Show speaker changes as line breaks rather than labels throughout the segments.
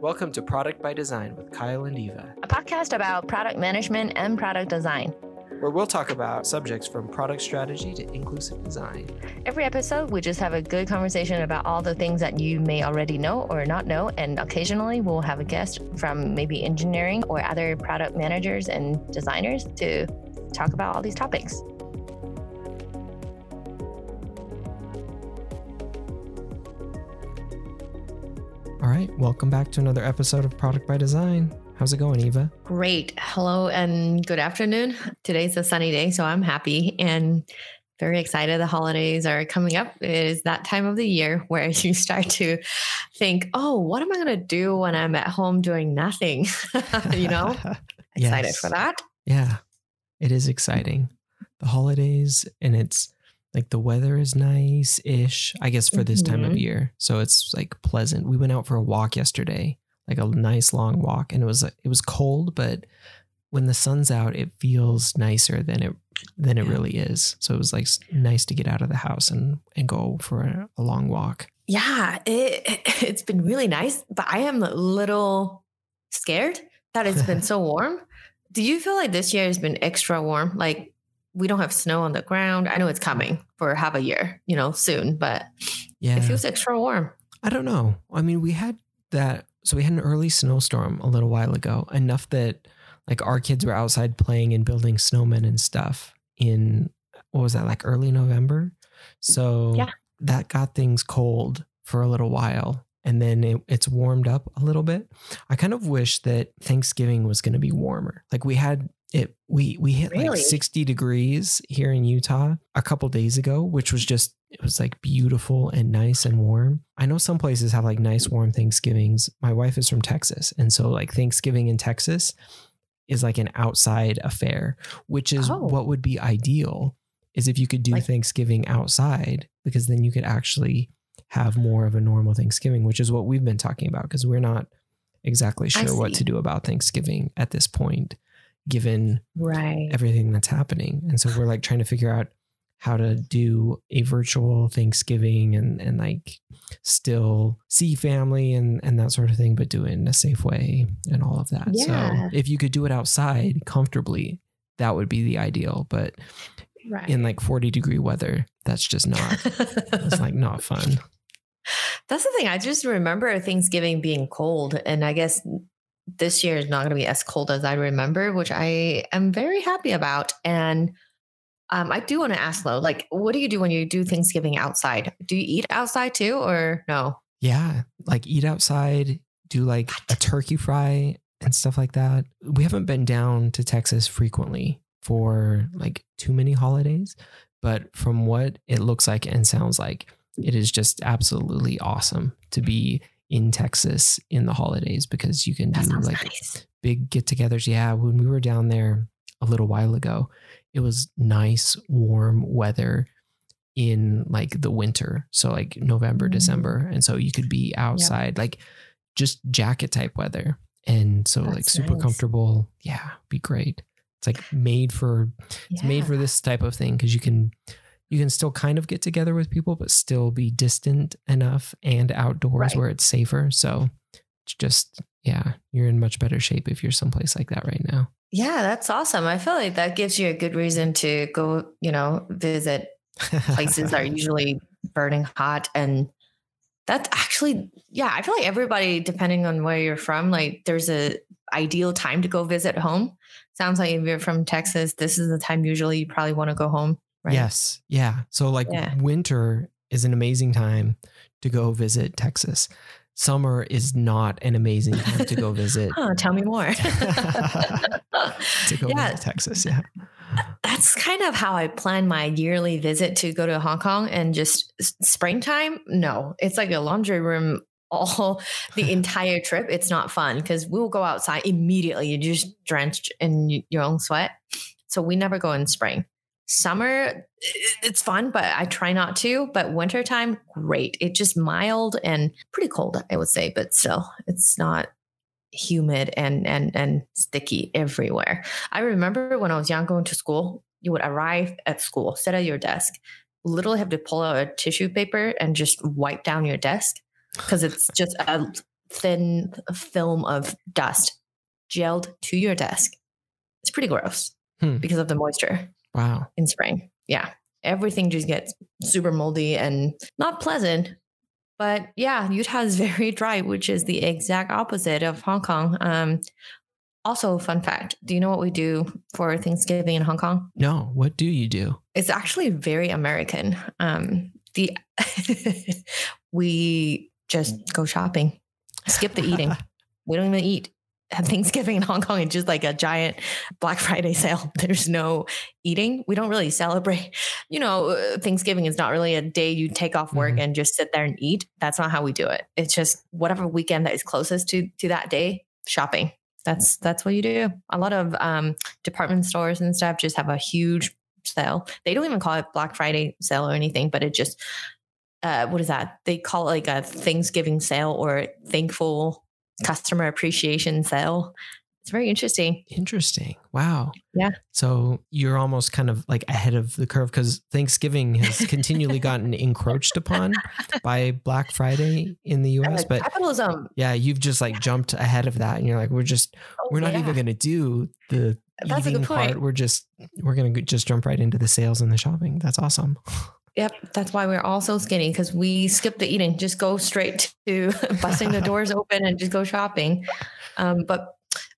Welcome to Product by Design with Kyle and Eva,
a podcast about product management and product design,
where we'll talk about subjects from product strategy to inclusive design.
Every episode, we just have a good conversation about all the things that you may already know or not know, and occasionally we'll have a guest from maybe engineering or other product managers and designers to talk about all these topics.
Right, welcome back to another episode of Product by Design. How's it going, Eva?
Great. Hello and good afternoon. Today's a sunny day, so I'm happy and very excited. The holidays are coming up. It is that time of the year where you start to think, oh, what am I going to do when I'm at home doing nothing? you know, excited yes. for that.
Yeah, it is exciting. The holidays, and it's like the weather is nice ish, I guess, for this time of mm-hmm. year. So it's like pleasant. We went out for a walk yesterday, like a nice long walk, and it was it was cold, but when the sun's out, it feels nicer than it than it really is. So it was like nice to get out of the house and and go for a, a long walk.
Yeah, it it's been really nice, but I am a little scared that it's been so warm. Do you feel like this year has been extra warm? Like we don't have snow on the ground. I know it's coming for half a year, you know, soon, but yeah, it feels extra warm.
I don't know. I mean, we had that. So we had an early snowstorm a little while ago, enough that like our kids were outside playing and building snowmen and stuff in what was that like early November? So yeah. that got things cold for a little while and then it, it's warmed up a little bit. I kind of wish that Thanksgiving was going to be warmer. Like we had it we we hit really? like 60 degrees here in Utah a couple days ago, which was just it was like beautiful and nice and warm. I know some places have like nice warm Thanksgivings. My wife is from Texas, and so like Thanksgiving in Texas is like an outside affair, which is oh. what would be ideal is if you could do like, Thanksgiving outside because then you could actually have more of a normal Thanksgiving, which is what we've been talking about because we're not exactly sure what to do about Thanksgiving at this point given
right.
everything that's happening. And so we're like trying to figure out how to do a virtual Thanksgiving and and like still see family and and that sort of thing, but do it in a safe way and all of that. Yeah. So if you could do it outside comfortably, that would be the ideal. But right. in like 40 degree weather, that's just not it's like not fun.
That's the thing. I just remember Thanksgiving being cold. And I guess this year is not going to be as cold as I remember, which I am very happy about. And um, I do want to ask though, like, what do you do when you do Thanksgiving outside? Do you eat outside too, or no?
Yeah, like eat outside, do like what? a turkey fry and stuff like that. We haven't been down to Texas frequently for like too many holidays, but from what it looks like and sounds like, it is just absolutely awesome to be in Texas in the holidays because you can do like nice. big get togethers. Yeah, when we were down there a little while ago, it was nice, warm weather in like the winter. So like November, mm-hmm. December. And so you could be outside, yep. like just jacket type weather. And so That's like super nice. comfortable. Yeah, be great. It's like made for it's made for this type of thing because you can you can still kind of get together with people, but still be distant enough and outdoors right. where it's safer. So it's just, yeah, you're in much better shape if you're someplace like that right now.
Yeah, that's awesome. I feel like that gives you a good reason to go, you know, visit places that are usually burning hot. And that's actually, yeah, I feel like everybody, depending on where you're from, like there's a ideal time to go visit home. Sounds like if you're from Texas, this is the time usually you probably want to go home.
Right? Yes. Yeah. So like yeah. winter is an amazing time to go visit Texas. Summer is not an amazing time to go visit.
oh, tell me more.
to go yeah. visit Texas. Yeah.
That's kind of how I plan my yearly visit to go to Hong Kong and just springtime. No, it's like a laundry room all the entire trip. It's not fun because we'll go outside immediately. You're just drenched in your own sweat. So we never go in spring summer it's fun but i try not to but wintertime great it's just mild and pretty cold i would say but still it's not humid and and and sticky everywhere i remember when i was young going to school you would arrive at school sit at your desk literally have to pull out a tissue paper and just wipe down your desk because it's just a thin film of dust gelled to your desk. It's pretty gross
Hmm.
because of the moisture
Wow.
in spring. Yeah. Everything just gets super moldy and not pleasant. But yeah, Utah is very dry, which is the exact opposite of Hong Kong. Um, also, fun fact do you know what we do for Thanksgiving in Hong Kong?
No, what do you do?
It's actually very American. Um, the we just go shopping, skip the eating. we don't even eat. Thanksgiving in Hong Kong, it's just like a giant Black Friday sale. There's no eating. We don't really celebrate. You know, uh, Thanksgiving is not really a day you take off work
Mhm.
and just sit there and eat. That's not how we do it. It's just whatever weekend that is closest to to that day, shopping. That's that's what you do. A lot of um, department stores and stuff just have a huge sale. They don't even call it Black Friday sale or anything, but it just uh, what is that? They call it like a Thanksgiving sale or thankful customer appreciation sale. It's very interesting.
Interesting. Wow.
Yeah.
So you're almost kind of like ahead of the curve because Thanksgiving has continually gotten encroached upon by Black Friday in the US.
Uh,
But
capitalism.
yeah, you've just like jumped ahead of that and you're like, we're just,
Oh,
we're not
yeah.
even going to do the
That's a
eating
good point.
part. We're just, we're going to just jump right into the sales and the shopping. That's awesome.
Yep, that's why we're all so skinny because we skip the eating, just go straight to busting the doors open and just go shopping. Um, but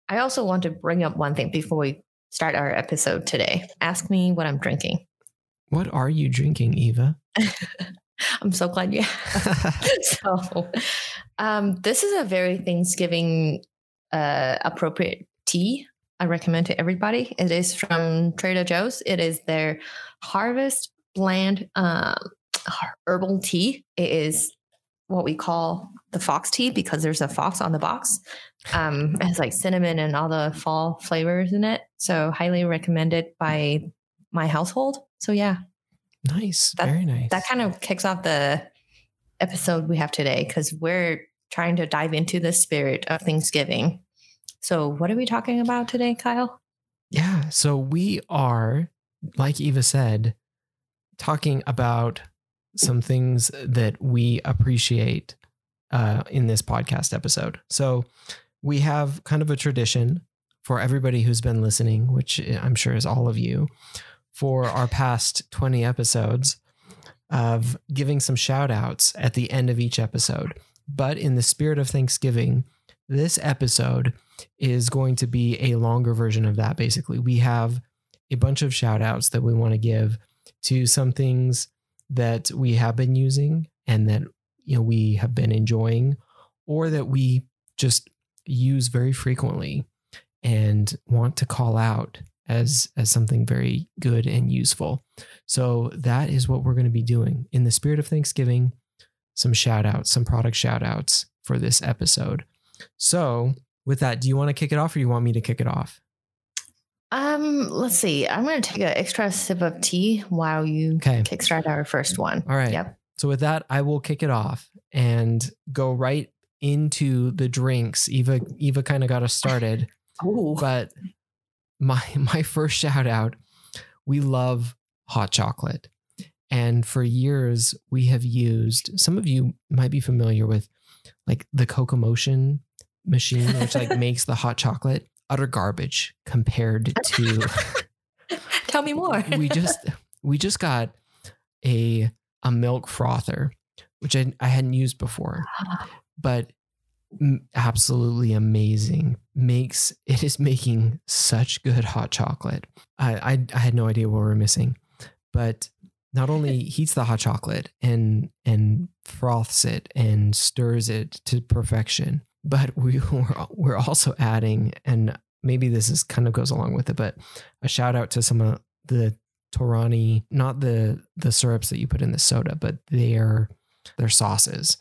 I also want to bring up one thing before we start our episode today. Ask me what I'm drinking.
What are you drinking, Eva?
I'm so glad you asked. so, um, this is a very Thanksgiving uh, appropriate tea. I recommend to everybody. It is from Trader Joe's. It is their Harvest Blend um, herbal tea. It is what we call the fox tea because there's a fox on the box. Um, it has like cinnamon and all the fall flavors in it. So highly recommended by my household. So yeah,
nice.
That-
Very nice.
that kind of kicks off the episode we have today because we're trying to dive into the spirit of Thanksgiving. So, what are we talking about today, Kyle?
Yeah. So we are, like Eva said, talking about some things that we appreciate uh, in this podcast episode. So we have kind of a tradition for everybody who's been listening, which I'm sure is all of you, for our past 20 episodes of giving some shout outs at the end of each episode. But in the spirit of Thanksgiving, this episode is going to be a longer version of that. Basically, we have a bunch of shout outs that we want to give to some things that we have been using and that you know we have been enjoying or that we just use very frequently and want to call out as as something very good and useful. So that is what we're going to be doing in the spirit of Thanksgiving. Some shout outs, some product shout outs for this episode. So, with that, do you want to kick it off or you want me to kick it off?
Um, let's see. I'm going to take an extra sip of tea while you
Okay.
kickstart our first one.
All right.
Yep.
So with that, I will kick it off and go right into the drinks. Eva Eva kind of got us started,
Oh,
but my my first shout out, we love hot chocolate. And for years we have used some of you might be familiar with like the Cocomotion machine which like makes the hot chocolate utter garbage compared to
tell me more.
we just we just got a a milk frother, which I, I hadn't used before, but absolutely amazing. Makes it is making such good hot chocolate. I, I I had no idea what we were missing, but not only heats the hot chocolate and and froths it and stirs it to perfection, but we we're, we're also adding and maybe this is kind of goes along with it, but a shout out to some of the Torani, not the the syrups that you put in the soda, but their their sauces,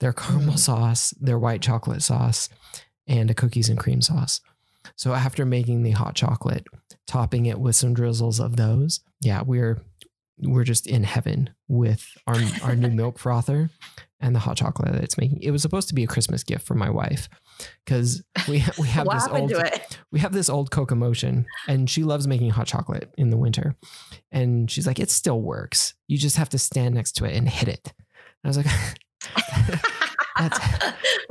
their caramel
Mm.
sauce, their white chocolate sauce, and a cookies and cream sauce. So after making the hot chocolate, topping it with some drizzles of those, yeah, we're we're just in heaven with our our new milk frother and the hot chocolate that it's making. It was supposed to be a Christmas gift for my wife because we we have this old we have this old Cocomotion and she loves making hot chocolate in the winter. And she's like, it still works. You just have to stand next to it and hit it. And I was like,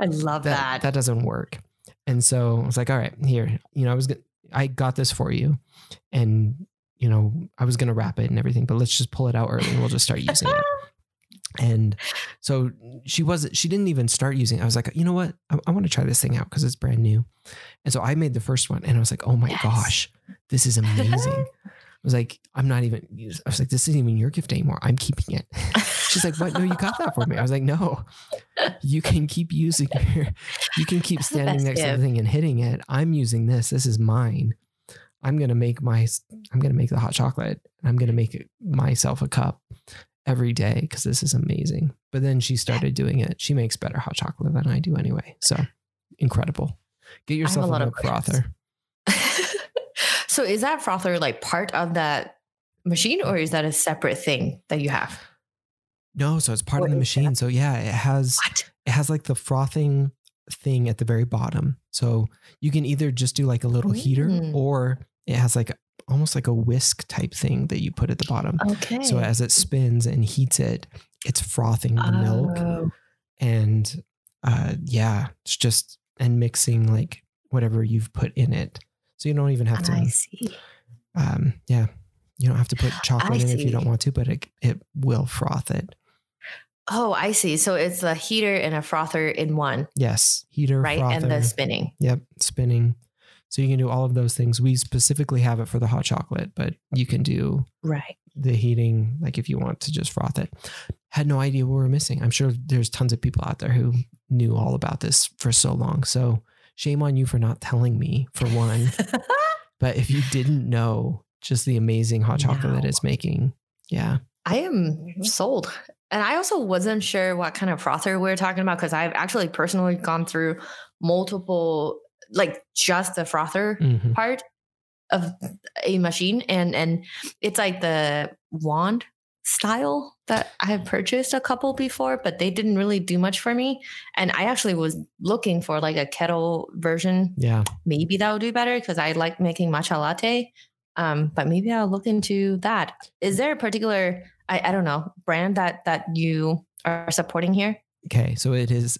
I love
that,
that.
that doesn't work. And so I was like, all right, here, you know, I was, go- I got this for you. And, you know, I was going to wrap it and everything, but let's just pull it out early and we'll just start using it. And so she wasn't, she didn't even start using it. I was like, you know what? I, I want to try this thing out because it's brand new. And so I made the first one and I was like, oh my
Yes.
gosh, this is amazing. I was like, I'm not even, I was like, this isn't even your gift anymore. I'm keeping it. She's like, what? No, you got that for me. I was like, no, you can keep using your, you can keep
That's
standing next to the thing and hitting it. I'm using this. This is mine. I'm going to make my, I'm going to make the hot chocolate and I'm going to make myself a cup every day because this is amazing. But then she started doing it. She makes better hot chocolate than I do anyway. So incredible. Get yourself a,
lot
milk frother.
so is that frother like part of that machine or is that a separate thing that you have?
No, so it's part
Or
of the machine. So yeah, it has
What?
it has like the frothing thing at the very bottom. So you can either just do like a little heater
Mm.
or it has like almost like a whisk type thing that you put at the bottom.
Okay.
So as it spins and heats it, it's frothing the milk
Oh,
and uh yeah, it's just and mixing like whatever you've put in it. So you don't even have to.
I see.
um yeah, you don't have to put chocolate in if you don't want to, but it it will froth it.
Oh, I see. So it's a heater and a frother in one,
Yes, heater,
right?
frother.
And the spinning.
Yep, spinning. So you can do all of those things. We specifically have it for the hot chocolate, but you can do
Right.
the heating, like if you want to just froth it. Had no idea what we were missing. I'm sure there's tons of people out there who knew all about this for so long. So shame on you for not telling me, for one. but if you didn't know just the amazing hot chocolate that it's making, yeah.
I am mm-hmm. sold. And I also wasn't sure what kind of frother we were talking about because I've actually personally gone through multiple, like just the frother
Mhm.
part of a machine. And and it's like the wand style that I have purchased a couple before, but they didn't really do much for me. And I actually was looking for like a kettle version.
Yeah.
Maybe that would do better because I like making matcha latte. Um, but maybe I'll look into that. Is there a particular I, I don't know brand that that you are supporting here?
Okay. So it is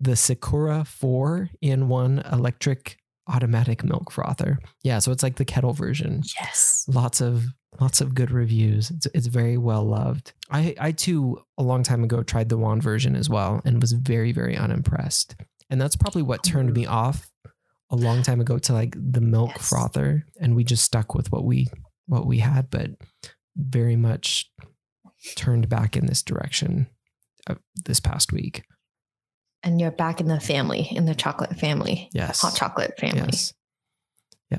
the Secura 4 in 1 electric automatic milk frother. Yeah. So it's like the kettle version.
Yes.
lots of lots of good reviews. It's it's very well loved. I I too a long time ago tried the wand version as well and was very very unimpressed. And that's probably what turned me off a long time ago to like the milk
Yes.
frother and we just stuck with what we what we had but very much turned back in this direction uh, this past week.
And you're back in the family, in the chocolate family,
Yes.
hot chocolate family.
Yes.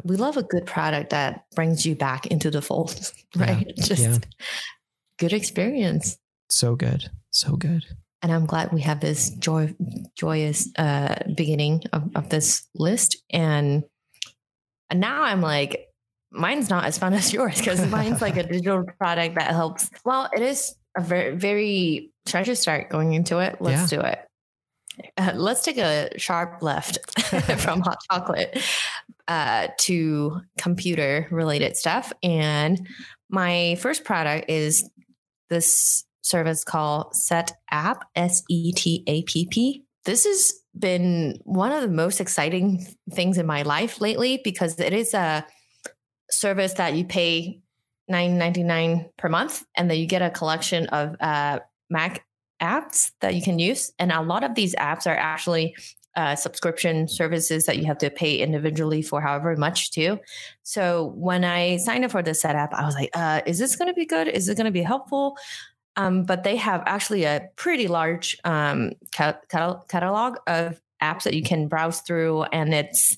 We love a good product that brings you back into the fold,
Yeah.
right? Just
Yeah.
good experience.
So good. So good.
And I'm glad we have this joy, joyous uh, beginning of, of this list. And and now I'm like, mine's not as fun as yours because mine's like a digital product that helps. Well, it is a very, very. Just start going into it? Let's do it. Uh, let's take a sharp left from hot chocolate uh, to computer related stuff. And my first product is this service called Set App, S E T A P P. This has been one of the most exciting things in my life lately because it is a service that you pay nine ninety nine per month, and then you get a collection of uh, Mac apps that you can use. And a lot of these apps are actually uh, subscription services that you have to pay individually for however much too. So when I signed up for the Setapp, I was like, uh, is this going to be good? Is it going to be helpful? Um, but they have actually a pretty large um, ca- catalog of apps that you can browse through. And it's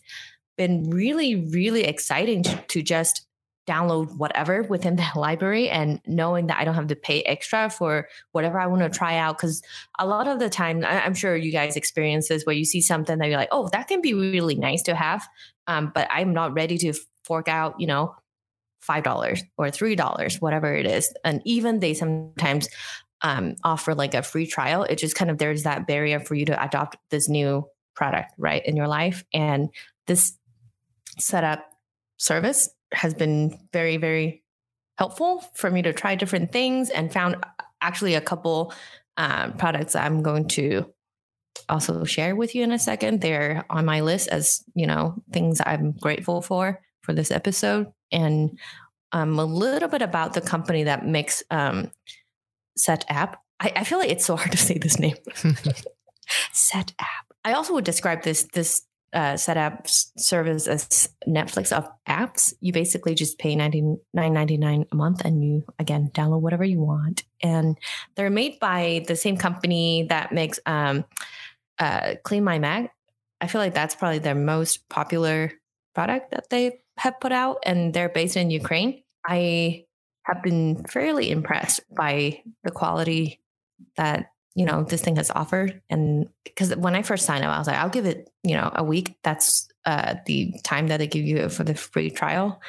been really, really exciting to just download whatever within the library and knowing that I don't have to pay extra for whatever I want to try out. Because a lot of the time, I- I'm sure you guys experience this where you see something that you're like, oh, that can be really nice to have. Um, but I'm not ready to fork out, you know, $5 or $3, whatever it is. And even they sometimes um, offer like a free trial. It just kind of, there's that barrier for you to adopt this new product, right, in your life. And this Setapp service has been very, very helpful for me to try different things and found actually a couple um, products I'm going to also share with you in a second. They're on my list as, you know, things I'm grateful for for this episode. And um, a little bit about the company that makes um, Setapp. I, I feel like it's so hard to say this name. Setapp. I also would describe this this uh, Setapp service as Netflix of apps. You basically just pay ninety nine ninety nine a month, and you again download whatever you want. And they're made by the same company that makes um, uh, CleanMyMac. I feel like that's probably their most popular product that they have put out, and they're based in Ukraine. I have been fairly impressed by the quality that you know this thing has offered. And because when i first signed up i was like i'll give it you know a week. That's uh, the time that they give you for the free trial.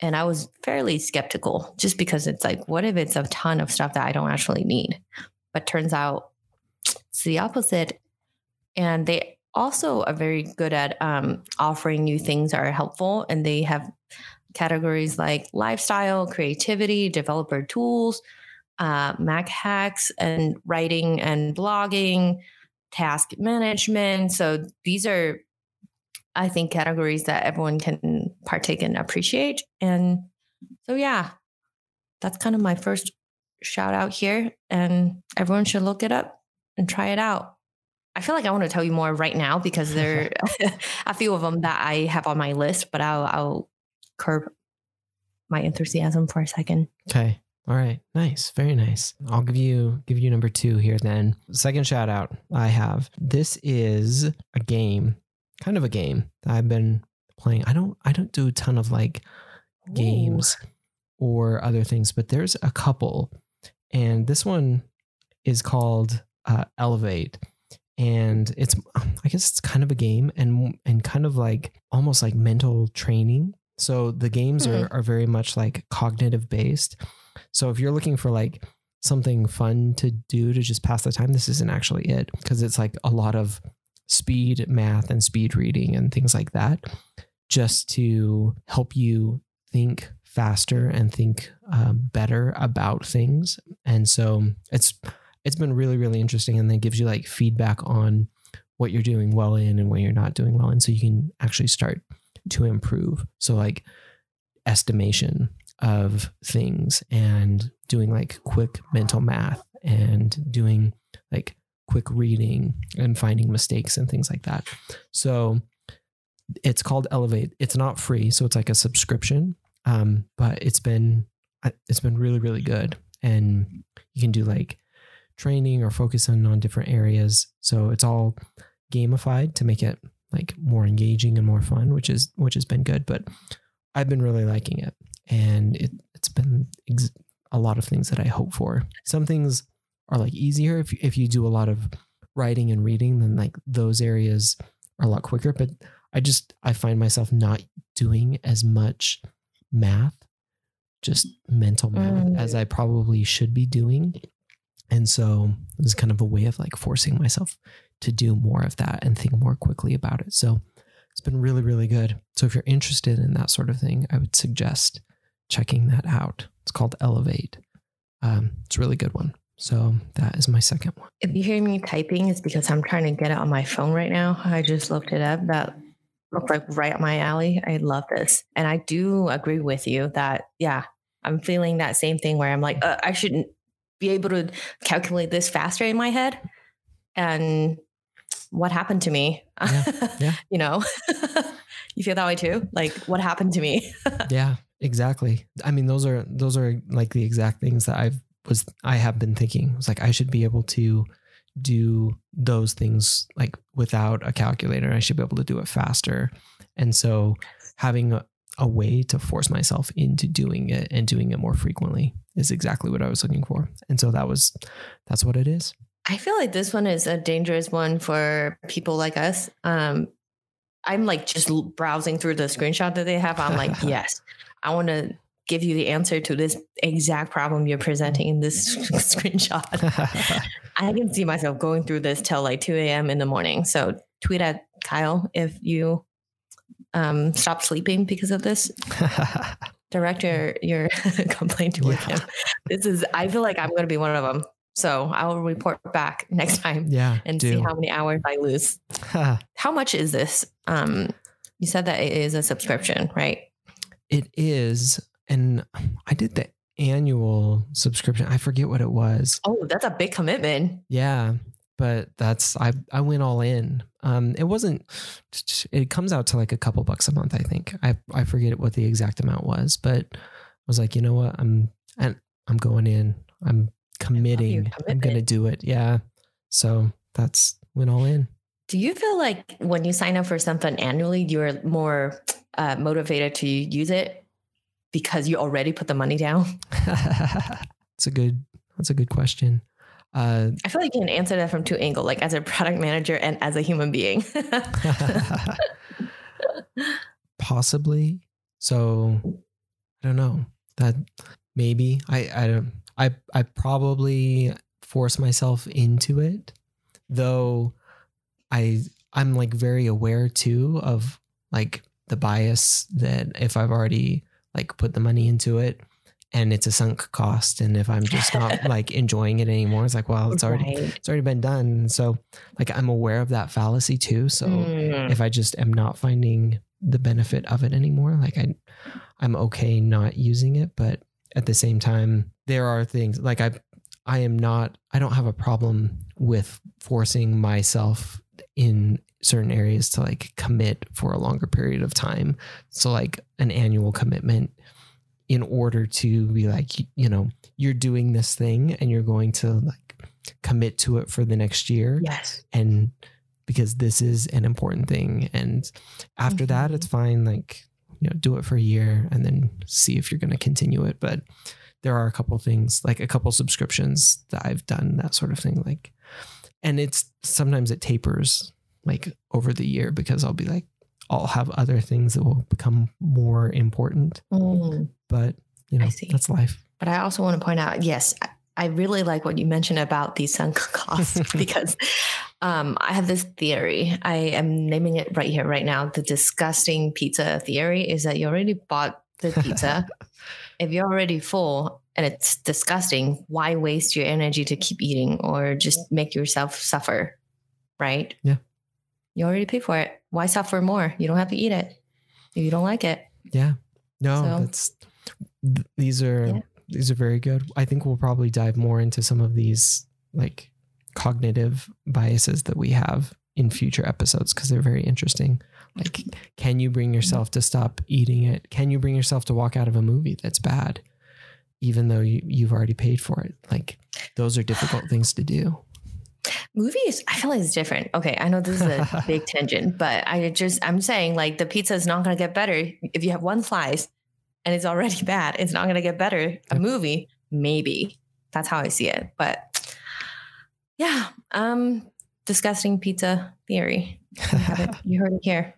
And i was fairly skeptical just because it's like what if it's a ton of stuff that i don't actually need? But turns out it's the opposite. And they also are very good at um, offering new things that are helpful. And they have categories like lifestyle creativity developer tools uh, Mac hacks and writing and blogging, task management. So these are, I think, categories that everyone can partake and appreciate. And so, yeah, that's kind of my first shout out here. And everyone should look it up and try it out. I feel like I want to tell you more right now because there are a few of them that I have on my list, but I'll, I'll curb my enthusiasm for a second.
Okay. All right, nice, very nice. I'll give you give you number two here then. Second shout out I have. This is a game, kind of a game that I've been playing. I don't I don't do a ton of like games Ooh. or other things, but there's a couple, and this one is called uh, Elevate, and it's I guess it's kind of a game and and kind of like almost like mental training. So the games mm-hmm. are are very much like cognitive based so if you're looking for like something fun to do to just pass the time, this isn't actually it because it's like a lot of speed math and speed reading and things like that just to help you think faster and think um, better about things. And so it's it's been really really interesting and then gives you like feedback on what you're doing well in and what you're not doing well in so you can actually start to improve. So like estimation of things and doing like quick mental math and doing like quick reading and finding mistakes and things like that. So it's called Elevate. It's not free, so it's like a subscription. Um, but it's been it's been really really good, and you can do like training or focus on on different areas. So it's all gamified to make it like more engaging and more fun, which is which has been good. But I've been really liking it and it, it's been ex- a lot of things that I hope for. Some things are like easier if if you do a lot of writing and reading, then like those areas are a lot quicker. But I just I find myself not doing as much math, just mental math, mm. as I probably should be doing. And so it was kind of a way of like forcing myself to do more of that and think more quickly about it. So it's been really, really good. So if you're interested in that sort of thing, I would suggest checking that out. It's called Elevate. Um, it's a really good one. So that is my second one.
If you hear me typing, it's because I'm trying to get it on my phone right now. I just looked it up. That looked like right up my alley. I love this. And I do agree with you that, yeah, I'm feeling that same thing where I'm like, uh, I shouldn't be able to calculate this faster in my head. And what happened to me? Yeah, yeah. you know, you feel that way too? Like, what happened to me?
yeah. Exactly. I mean, those are those are like the exact things that I've was I have been thinking. It's like I should be able to do those things like without a calculator. I should be able to do it faster. And so having a, a way to force myself into doing it and doing it more frequently is exactly what I was looking for. And so that was that's what it is.
I feel like this one is a dangerous one for people like us. Um, I'm like just browsing through the screenshot that they have. I'm like, yes, I want to give you the answer to this exact problem you're presenting in this screenshot. I can see myself going through this till like 2 a.m. in the morning. So tweet at Kyle if you um, stop sleeping because of this. Direct your, your complaint towards yeah. him. This is, I feel like I'm going to be one of them. So I will report back next time
Yeah.
and
do.
see how many hours I lose. How much is this? Um, you said that it is a subscription, right?
It is, and I did the annual subscription. I forget what it was.
Oh, that's a big commitment.
Yeah, but that's I I went all in. Um, it wasn't. It comes out to like a couple bucks a month. I think I I forget what the exact amount was, but I was like, you know what, I'm and I'm going in. I'm committing. I'm gonna do it. Yeah. So that's went all in.
Do you feel like when you sign up for something annually, you're more uh, motivated to use it because you already put the money down?
That's a good. That's a good question. Uh,
I feel like you can answer that from two angles, like as a product manager and as a human being.
possibly. So I don't know that maybe I I don't I I probably force myself into it, though. I I'm like very aware too of like the bias that if I've already like put the money into it and it's a sunk cost and if I'm just not like enjoying it anymore it's like well it's already
Right.
it's already been done so like I'm aware of that fallacy too so
Mm.
if I just am not finding the benefit of it anymore, like I, I'm okay not using it. But at the same time, there are things like I, I am not, I don't have a problem with forcing myself in certain areas to like commit for a longer period of time. So like an annual commitment in order to be like, you know, you're doing this thing and you're going to like commit to it for the next year
Yes.
and because this is an important thing and after that
Mhm.
it's fine like you know do it for a year and then see if you're going to continue it. But there are a couple things like a couple subscriptions that I've done that sort of thing like and it's sometimes it tapers like over the year because I'll be like I'll have other things that will become more important.
Mm.
but you know that's life.
But I also want to point out, yes, I- I really like what you mentioned about the sunk costs because um, I have this theory. I am naming it right here, right now. The disgusting pizza theory is that you already bought the pizza. if you're already full and it's disgusting, why waste your energy to keep eating or just make yourself suffer? Right?
Yeah.
You already pay for it. Why suffer more? You don't have to eat it if you don't like it.
Yeah. No,
So-
that's th- these are
Yeah.
these are very good. I think we'll probably dive more into some of these like cognitive biases that we have in future episodes because they're very interesting. Like can you bring yourself to stop eating it? Can you bring yourself to walk out of a movie that's bad even though you, you've already paid for it? Like those are difficult things to do.
Movies, I feel like it's different. Okay, I know this is a big tangent, but I just I'm saying like the pizza is not gonna get better if you have one slice and it's already bad. It's not gonna get better. A movie, maybe. That's how I see it. But yeah, um, disgusting pizza theory. You it. You heard it here.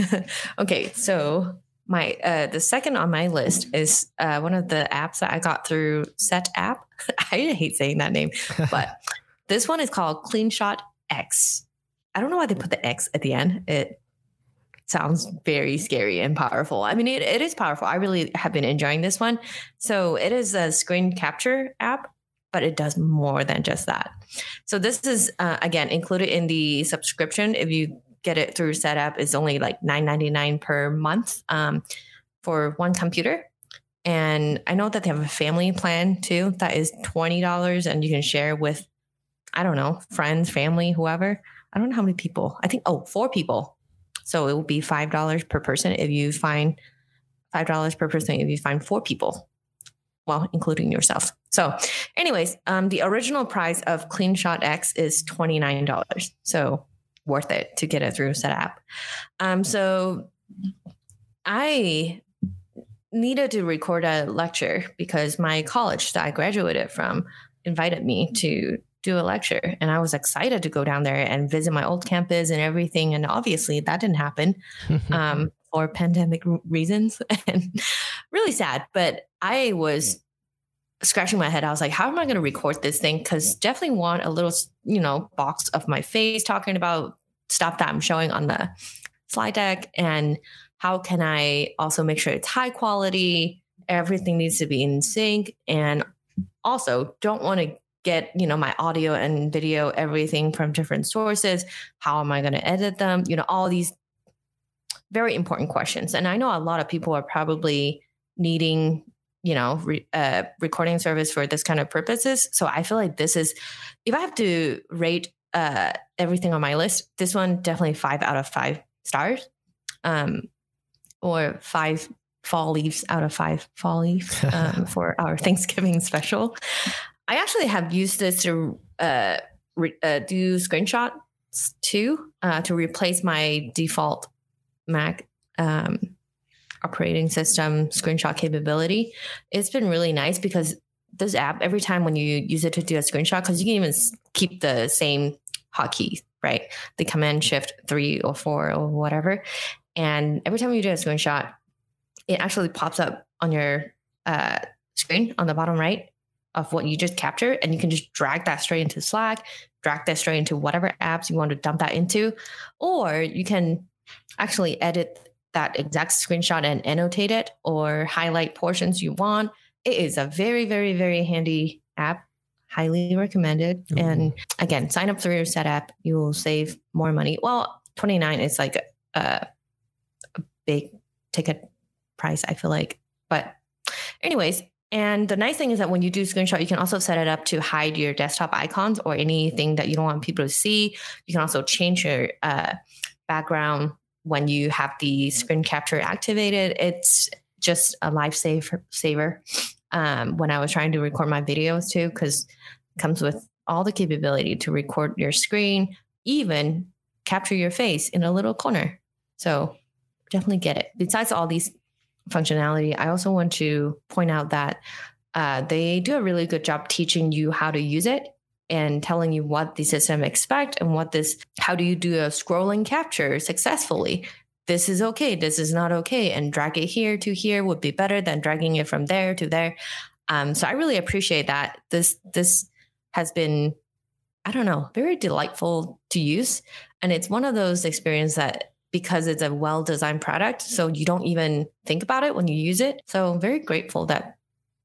okay, so my uh the second on my list is uh one of the apps that I got through Setapp. I hate saying that name, but this one is called CleanShot X. I don't know why they put the X at the end. It sounds very scary and powerful. I mean, it, it is powerful. I really have been enjoying this one. So it is a screen capture app, but it does more than just that. So this is uh, again included in the subscription. If you get it through Setapp, it's only like nine ninety nine per month um, for one computer. And I know that they have a family plan too that is twenty dollars, and you can share with I don't know, friends, family, whoever. I don't know how many people. I think, oh, four people. So it will be $5 per person if you find $5 per person if you find four people. Well, including yourself. So, anyways, um, the original price of CleanShot X is $29. So worth it to get it through Setapp. Um, so I needed to record a lecture because my college that I graduated from invited me to do a lecture and I was excited to go down there and visit my old campus and everything and obviously that didn't happen um, for pandemic reasons and really sad but I was mm. scratching my head. I was like how am I going to record this thing? Cuz definitely want a little you know box of my face talking about stuff that I'm showing on the slide deck and how can I also make sure it's high quality everything needs to be in sync and also don't want to get you know my audio and video everything from different sources. How am i going to edit them? You know all these very important questions. And i know a lot of people are probably needing you know re, uh, recording service for this kind of purposes. So i feel like this is if i have to rate uh, everything on my list this one definitely five out of five stars. Um, or five fall leaves out of five fall leaves um, for our thanksgiving special. I actually have used this to uh, re- uh, do screenshots too uh, to replace my default Mac um, operating system screenshot capability. It's been really nice because this app, every time when you use it to do a screenshot, because you can even keep the same hotkey, right? The command shift three or four or whatever. And every time you do a screenshot, it actually pops up on your uh, screen on the bottom right of what you just captured and you can just drag that straight into Slack, drag that straight into whatever apps you want to dump that into, or you can actually edit that exact screenshot and annotate it or highlight portions you want. It is a very, very, very handy app. Highly recommended. Ooh. And again, sign up through your Setapp. You will save more money. Well, 29 is like a, a big ticket price, I feel like. But anyways, and the nice thing is that when you do screenshot, you can also set it up to hide your desktop icons or anything that you don't want people to see. You can also change your uh, background when you have the screen capture activated. It's just a lifesaver saver. Um, when I was trying to record my videos too, because comes with all the capability to record your screen, even capture your face in a little corner. So definitely get it. Besides all these functionality, I also want to point out that uh, they do a really good job teaching you how to use it and telling you what the system expect and what this how do you do a scrolling capture successfully this is okay this is not okay and drag it here to here would be better than dragging it from there to there um, so i really appreciate that this this has been i don't know very delightful to use and it's one of those experiences that because it's a well designed product. So you don't even think about it when you use it. So I'm very grateful that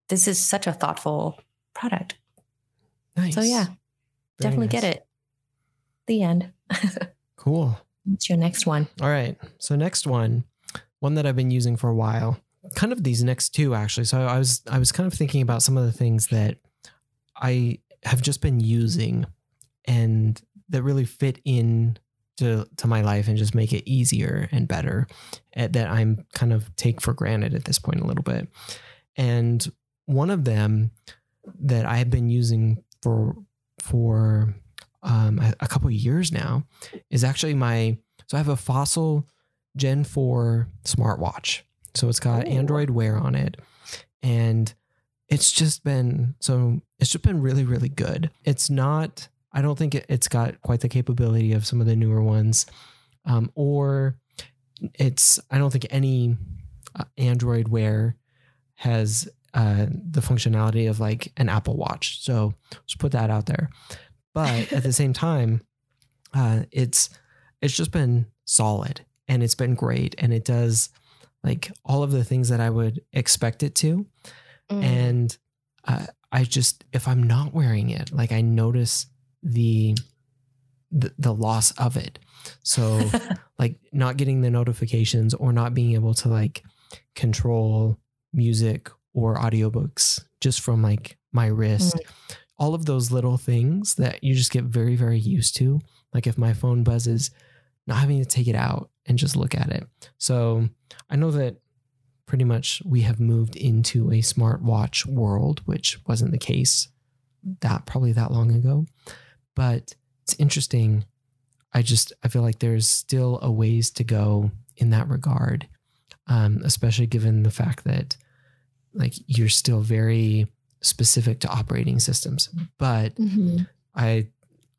this is such a thoughtful product. Nice. So yeah, very definitely nice. get it. The end.
cool.
What's your next one?
All right. So next one, one that I've been using for a while. Kind of these next two actually. So I was I was kind of thinking about some of the things that I have just been using and that really fit in to to my life and just make it easier and better at, that I'm kind of take for granted at this point a little bit. And one of them that I have been using for for um, a, a couple years now is actually my so I have a Fossil Gen 4 smartwatch. So it's got Ooh. Android Wear on it. And it's just been so it's just been really, really good. It's not I don't think it, has got quite the capability of some of the newer ones, um, or it's I don't think any uh, Android Wear has uh, the functionality of like an Apple Watch. So let's put that out there. But at the same time, uh, it's it's just been solid and it's been great and it does like all of the things that I would expect it to. Mm. And uh, I just if I'm not wearing it, like I notice the the, the loss of it. So like not getting the notifications or not being able to like control music or audiobooks just from like my wrist. Mm. All of those little things that you just get very, very used to. Like if my phone buzzes, not having to take it out and just look at it. So I know that pretty much we have moved into a smartwatch world, which wasn't the case that probably that long ago. But it's interesting. I just I feel like there's still a ways to go in that regard, um, especially given the fact that like you're still very specific to operating systems. But mm-hmm. I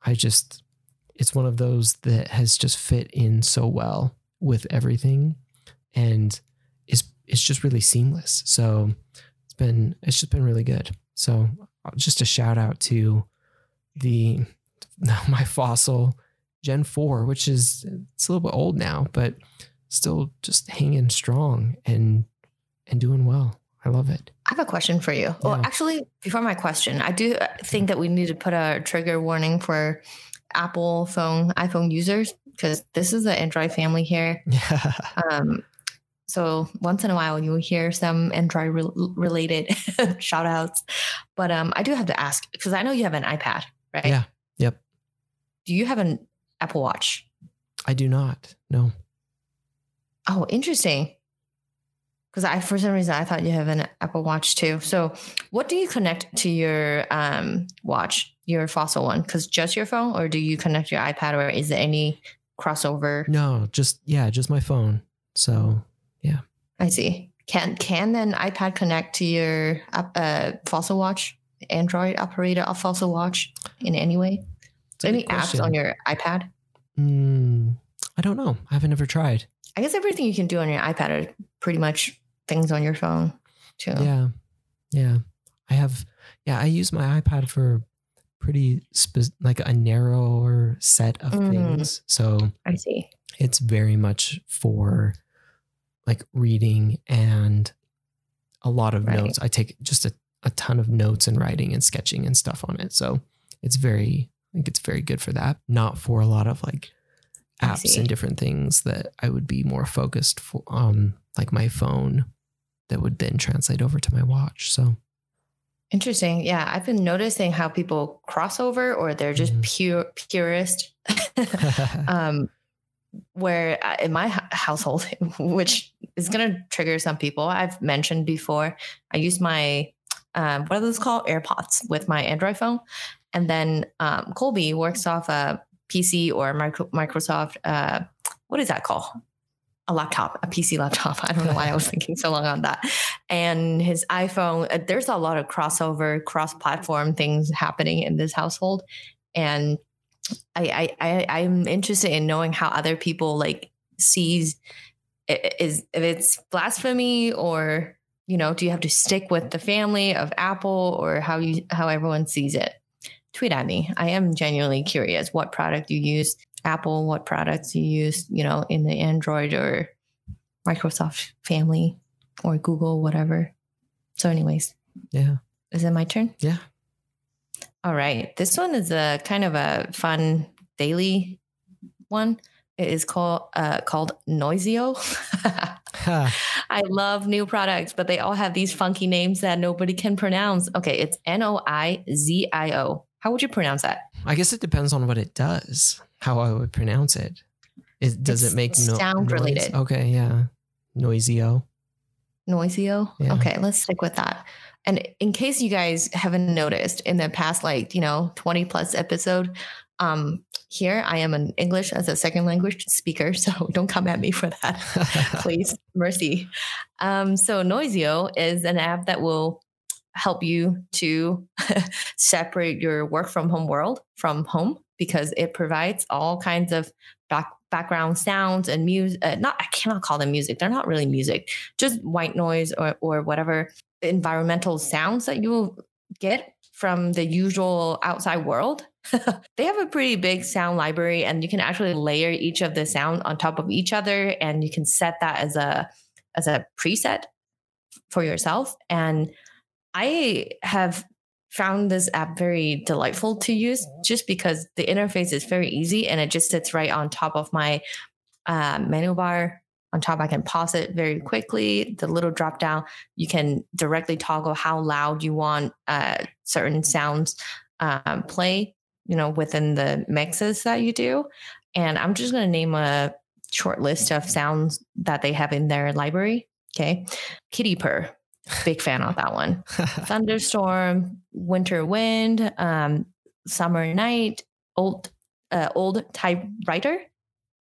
I just it's one of those that has just fit in so well with everything and is it's just really seamless. So it's been it's just been really good. So just a shout out to the my fossil Gen 4, which is it's a little bit old now, but still just hanging strong and and doing well. I love it.
I have a question for you. Well, actually, before my question, I do uh, think that we need to put a trigger warning for Apple phone, iPhone users, because this is the Android family here.
Yeah.
Um, so once in a while, you will hear some Android re- related shout outs. But um, I do have to ask, because I know you have an iPad, right?
Yeah. Yep.
Do you have an Apple Watch?
I do not. No.
Oh, interesting. Because I, for some reason, I thought you have an Apple Watch too. So, what do you connect to your um, watch, your fossil one? Because just your phone, or do you connect your iPad, or is there any crossover?
No, just yeah, just my phone. So yeah,
I see. Can can an iPad connect to your uh, fossil watch, Android operator of fossil watch in any way? Any apps on your iPad?
Mm, I don't know. I haven't ever tried.
I guess everything you can do on your iPad are pretty much things on your phone too.
Yeah. Yeah. I have yeah, I use my iPad for pretty spe- like a narrower set of
Mm.
things. So
I see.
it's very much for like reading and a lot of
Right.
notes. I take just a, a ton of notes and writing and sketching and stuff on it. So it's very I think it's very good for that. Not for a lot of like apps and different things that I would be more focused for on like my phone that would then translate over to my watch. So
Interesting. Yeah, I've been noticing how people cross over or they're just
Mhm.
pure purist. um, where uh, in my household, which is going to trigger some people, I've mentioned before, I use my um, what are those called AirPods with my Android phone, and then um, Colby works off a PC or micro- Microsoft. Uh, what is that called? A laptop, a PC laptop. I don't know why I was thinking so long on that. And his iPhone. uh, There's a lot of crossover, cross-platform things happening in this household, and I, I, I I'm interested in knowing how other people like sees is if it's blasphemy or you know do you have to stick with the family of Apple or how you how everyone sees it. Tweet at me. I am genuinely curious what product you use, Apple, what products you use, you know, in the Android or Microsoft family or Google, whatever. So, anyways,
yeah.
is it my turn?
Yeah.
All right. This one is a kind of a fun daily one. It is called uh, called Noizio.
Ha.
I love new products, but they all have these funky names that nobody can pronounce. Okay, it's N O I Z I O. How would you pronounce that?
I guess it depends on what it does, how I would pronounce it, does
It's
it make no,
sound
noise?
related.
Okay, yeah. Noizio.
Noizio.
Yeah.
Okay, let's stick with that. And in case you guys haven't noticed in the past, like, you know, 20 plus episode, um, here I am an English as a second language speaker. So don't come at me for that. please mercy um, so Noizio is an app that will help you to separate your work from home world from home because it provides all kinds of back, background sounds and music uh, not i cannot call them music. They're not really music. Just white noise or, or whatever environmental sounds that you will get from the usual outside world. They have a pretty big sound library and you can actually layer each of the sound on top of each other and you can set that as a as a preset for yourself. And i have found this app very delightful to use just because the interface is very easy and it just sits right on top of my uh, menu bar. On top i can pause it very quickly the little drop down. You can directly toggle how loud you want uh, certain sounds um, play you know within the mixes that you do. And i'm just going to name a short list of sounds that they have in their library okay? Kitty purr big fan of that one thunderstorm winter wind um, summer night old uh, old typewriter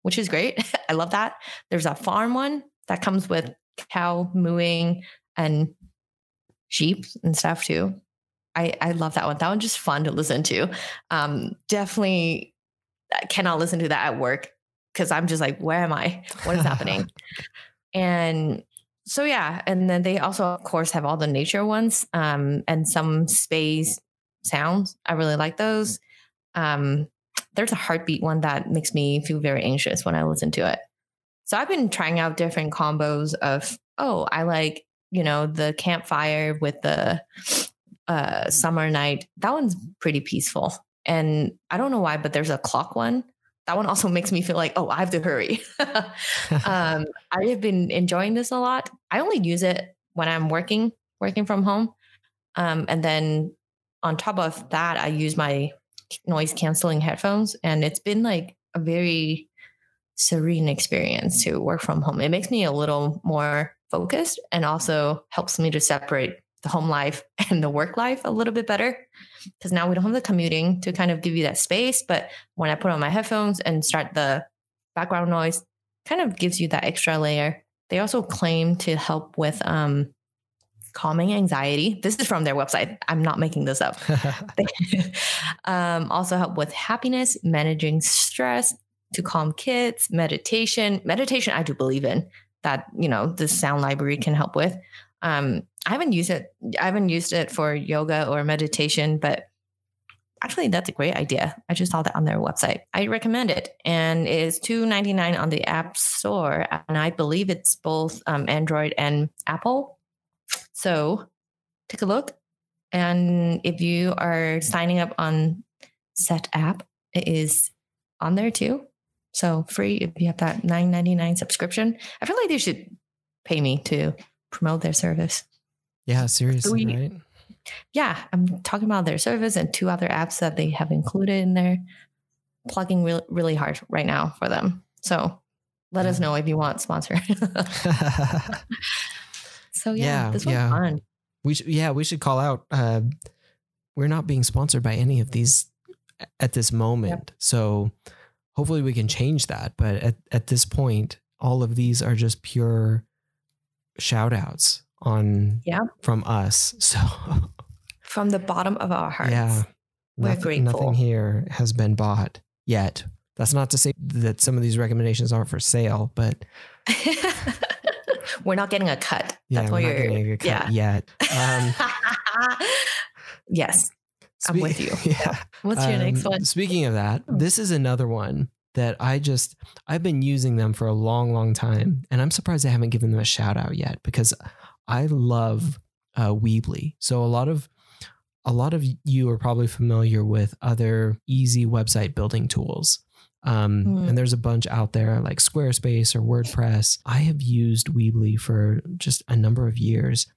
which is great i love that there's a farm one that comes with cow mooing and sheep and stuff too I, I love that one. That one's just fun to listen to. Um, definitely cannot listen to that at work because I'm just like, where am I? What is happening? and so yeah, and then they also of course have all the nature ones um, and some space sounds. I really like those. Um, there's a heartbeat one that makes me feel very anxious when I listen to it. So I've been trying out different combos of oh, I like you know, the campfire with the uh, summer night. That one's pretty peaceful. And I don't know why, but there's a clock one. That one also makes me feel like, oh, I have to hurry. um, I have been enjoying this a lot. I only use it when I'm working, working from home. Um, and then on top of that, I use my noise canceling headphones, and it's been like a very serene experience to work from home. It makes me a little more focused and also helps me to separate the home life and the work life a little bit better because now we don't have the commuting to kind of give you that space. But when I put on my headphones and start the background noise, kind of gives you that extra layer. They also claim to help with um, calming anxiety. This is from their website. I'm not making this up. um, also help with happiness, managing stress, to calm kids, meditation. Meditation, I do believe in that, you know, the sound library can help with. Um, I haven't used it. I haven't used it for yoga or meditation, but actually that's a great idea. I just saw that on their website. I recommend it. And it is $2.99 on the App Store. And I believe it's both um, Android and Apple. So take a look. And if you are signing up on Setapp, it is on there too. So free if you have that nine ninety nine subscription. I feel like they should pay me to promote their service.
Yeah, seriously, we, right?
Yeah, I'm talking about their service and two other apps that they have included in there. Plugging really, really hard right now for them. So let yeah. us know if you want sponsor. so yeah, yeah, this was yeah. fun.
We should, yeah, we should call out. Uh, we're not being sponsored by any of these at this moment. Yep. So hopefully we can change that. But at, at this point, all of these are just pure shout outs on
yeah.
from us. So
from the bottom of our hearts. Yeah. We're
nothing,
grateful.
Nothing here has been bought yet. That's not to say that some of these recommendations aren't for sale, but
we're not getting a cut.
Yeah,
That's
we're not getting a cut yeah. yet. Um,
yes. I'm with you.
Yeah.
What's your um, next one?
Speaking of that, hmm. this is another one that I just I've been using them for a long, long time, and I'm surprised I haven't given them a shout out yet because I love uh, Weebly. So a lot of a lot of you are probably familiar with other easy website building tools. Um, mm. And there's a bunch out there like Squarespace or WordPress. I have used Weebly for just a number of years,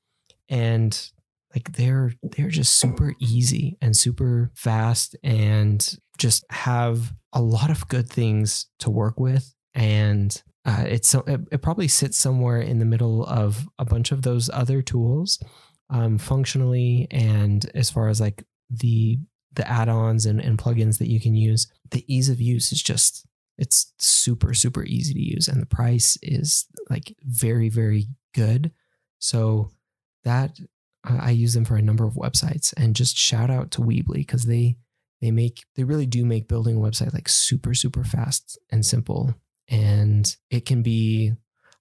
and like they're they're just super easy and super fast and just have a lot of good things to work with. And uh, it's it, it, probably sits somewhere in the middle of a bunch of those other tools um, functionally and as far as like the the add-ons and, and plugins that you can use the ease of use is just it's super super easy to use and the price is like very very good. So that I use them for a number of websites and just shout out to Weebly because they they make they really do make building a website like super super fast and simple. And it can be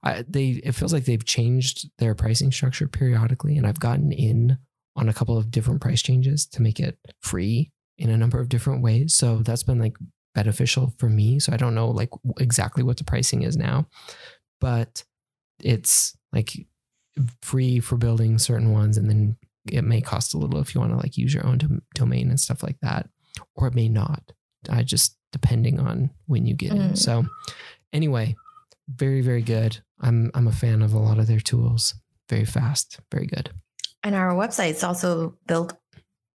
I, they it feels like they've changed their pricing structure periodically and I've gotten in on a couple of different price changes to make it free in a number of different ways. So that's been like beneficial for me. So I don't know like exactly what the pricing is now but it's like free for building certain ones and then it may cost a little if you want to like use your own dom- domain and stuff like that or it may not. I just depending on when you get mm. in so anyway very very good. I'm i'm a fan of a lot of their tools. Very fast very good.
And our website's also built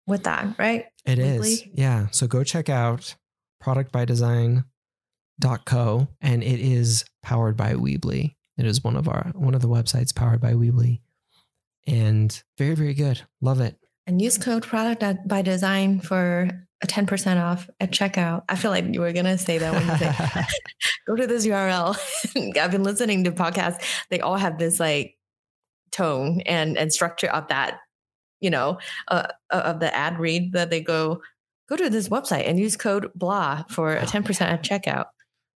with that right?
It Weebly? is, yeah. So go check out productbydesign.co and it is powered by weebly. It is one of our one of the websites powered by Weebly, and very very good. Love it.
And use code product by design for a 10% off at checkout. I feel like you were gonna say that when you say go to this URL. I've been listening to podcasts. They all have this like tone and and structure of that, you know, uh, uh of the ad read that they go go to this website and use code blah for a 10% at checkout.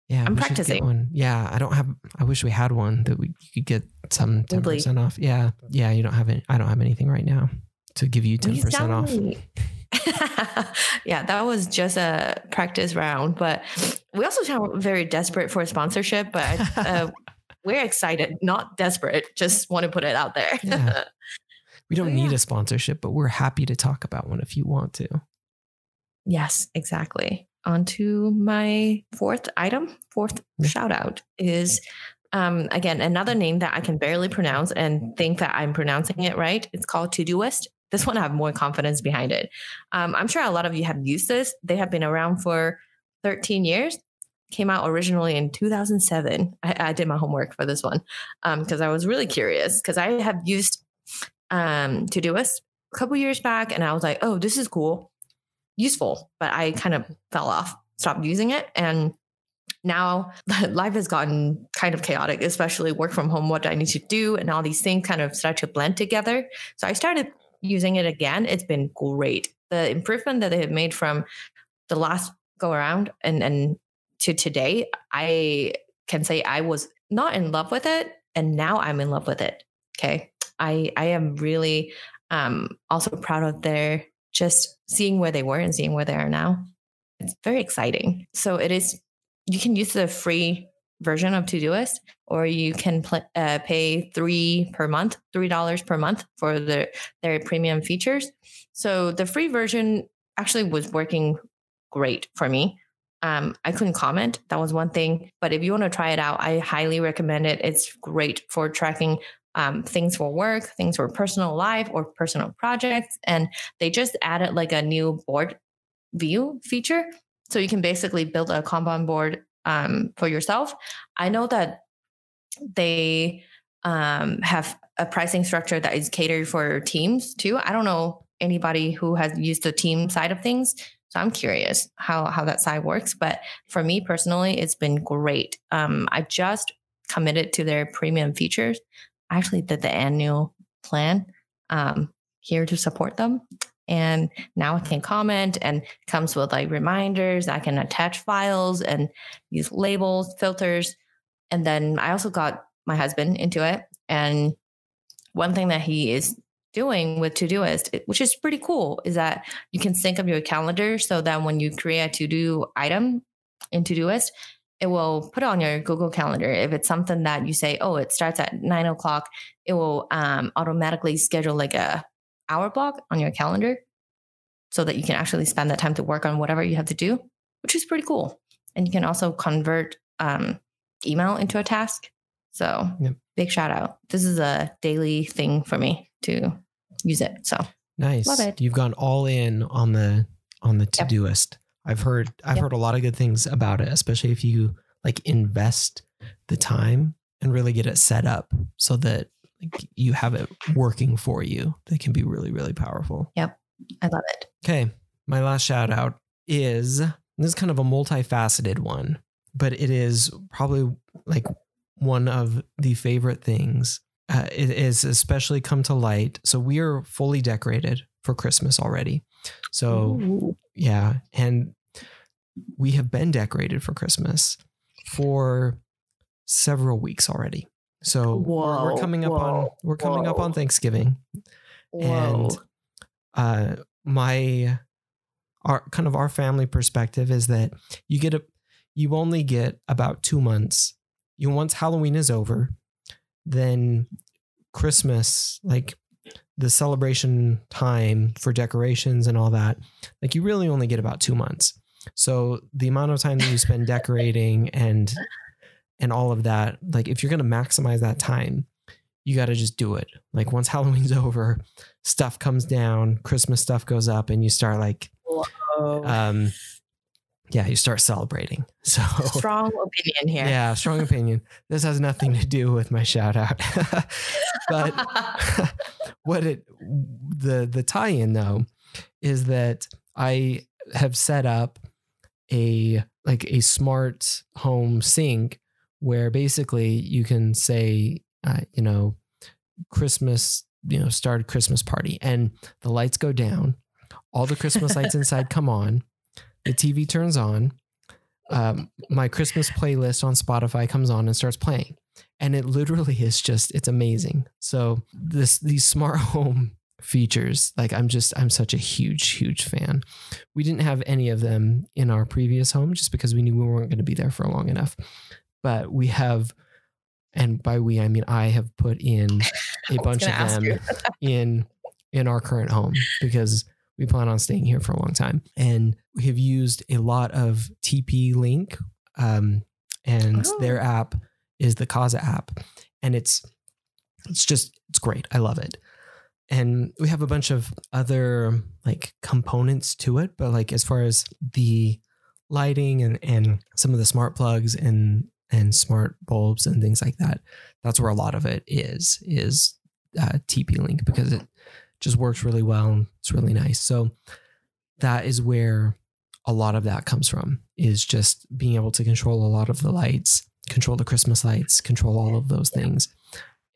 Yeah,
I'm practicing.
One. Yeah, I don't have. I wish we had one that we you could get some ten percent off. Yeah, yeah. You don't have any. I don't have anything right now to give you ten percent off.
yeah, that was just a practice round, but we also sound very desperate for a sponsorship. But uh, we're excited, not desperate. Just want to put it out there.
Yeah. We don't
So,
need
yeah.
a sponsorship, but we're happy to talk about one if you want to.
yes, exactly. On to my fourth item, fourth shout out is um, again another name that I can barely pronounce and think that I'm pronouncing it right. It's called Todoist. This one I have more confidence behind it. Um, I'm sure a lot of you have used this. They have been around for 13 years. Came out originally in 2007. I, I did my homework for this one because I was really curious because I have used um, Todoist a couple years back and I was like, oh, this is cool, useful, but I kind of fell off, stopped using it. And now life has gotten kind of chaotic, especially work from home, what do I need to do? And all these things kind of start to blend together. So I started using it again. It's been great. The improvement that they have made from the last go around and, and to today, I can say I was not in love with it. And now I'm in love with it. Okay. I, I am really um, also proud of their just seeing where they were and seeing where they are now. It's very exciting. So it is, you can use the free version of Todoist, or you can pl- uh, pay three per month, three dollars per month for the their premium features. So the free version actually was working great for me. Um, I couldn't comment. That was one thing. But if you want to try it out, I highly recommend it. It's great for tracking um, things for work, things for personal life or personal projects. And they just added like a new board view feature. So you can basically build a Kanban board um, for yourself. I know that they um, have a pricing structure that is catered for teams too. I don't know anybody who has used the team side of things. So I'm curious how, how that side works. But for me personally, it's been great. Um, I just committed to their premium features. I actually did the annual plan um, here to support them. And now I can comment and comes with like reminders. I can attach files and use labels, filters. And then I also got my husband into it. And one thing that he is doing with Todoist, which is pretty cool, is that you can sync up your calendar so that when you create a to do item in Todoist, it will put on your Google Calendar. If it's something that you say, oh, it starts at nine o'clock, it will um, automatically schedule like a hour block on your calendar so that you can actually spend that time to work on whatever you have to do, which is pretty cool. And you can also convert um, email into a task. So
Yep.
big shout out. This is a daily thing for me to use it. So
Nice.
Love it.
You've gone all in on the on the
Yep.
Todoist. I've heard I've
Yep.
heard a lot of good things about it, especially if you like invest the time and really get it set up so that like, you have it working for you. That can be really really powerful. Yep.
I love it.
Okay, my last shout out is this is kind of a multifaceted one, but it is probably like one of the favorite things. Uh, it is especially come to light. So we are fully decorated for Christmas already. So
Ooh.
yeah, and we have been decorated for Christmas for several weeks already. So we're, we're coming up on we're coming up on. Thanksgiving
Whoa.
and uh my our kind of our family perspective is that you get a you only get about two months you once halloween is over then christmas like the celebration time for decorations and all that like you really only get about two months so the amount of time that you spend decorating and and all of that like if you're going to maximize that time you got to just do it like once halloween's over stuff comes down christmas stuff goes up and you start like
Whoa.
um yeah you start celebrating so
Strong opinion here.
yeah strong opinion this has nothing to do with my shout out but what it the the tie-in though is that i have set up a like a smart home sync where basically you can say uh, you know christmas you know start christmas party and the lights go down all the christmas lights inside come on the tv turns on um, my christmas playlist on spotify comes on and starts playing. And it literally is just it's amazing. So this these smart home features like i'm just i'm such a huge huge fan. We didn't have any of them in our previous home just because we knew we weren't going to be there for long enough but we have and by we I mean I have put in a bunch of them in in our current home because we plan on staying here for a long time, and we have used a lot of TP Link, um, and
Oh.
their app is the Kasa app, and it's it's just it's great. I love it. And we have a bunch of other like components to it, but like as far as the lighting and and some of the smart plugs and and smart bulbs and things like that, that's where a lot of it is is uh, TP Link because it just works really well and it's really nice. So that is where a lot of that comes from is just being able to control a lot of the lights, control the Christmas lights, control all of those things.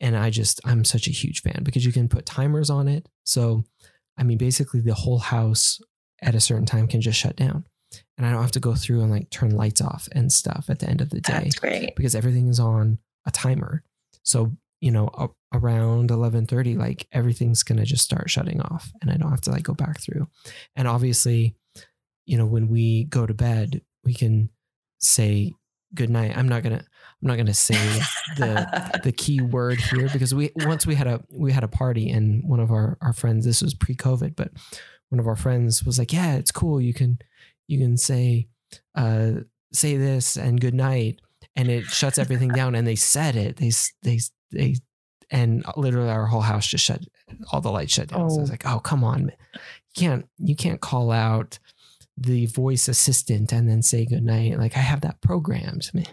And I just I'm such a huge fan because you can put timers on it. So I mean basically the whole house at a certain time can just shut down. And I don't have to go through and like turn lights off and stuff at the end of the day
That's great.
because everything is on a timer. So, you know, a- around 11:30 like everything's going to just start shutting off and I don't have to like go back through. And obviously, you know, when we go to bed, we can say good night. I'm not going to I'm not going to say the the key word here because we once we had a we had a party and one of our our friends this was pre-covid but one of our friends was like yeah it's cool you can you can say uh say this and good night and it shuts everything down and they said it. They they they and literally our whole house just shut all the lights shut down. So i was
Oh.
like oh come on you can't you can't call out the voice assistant and then say good night. Like i have that programmed man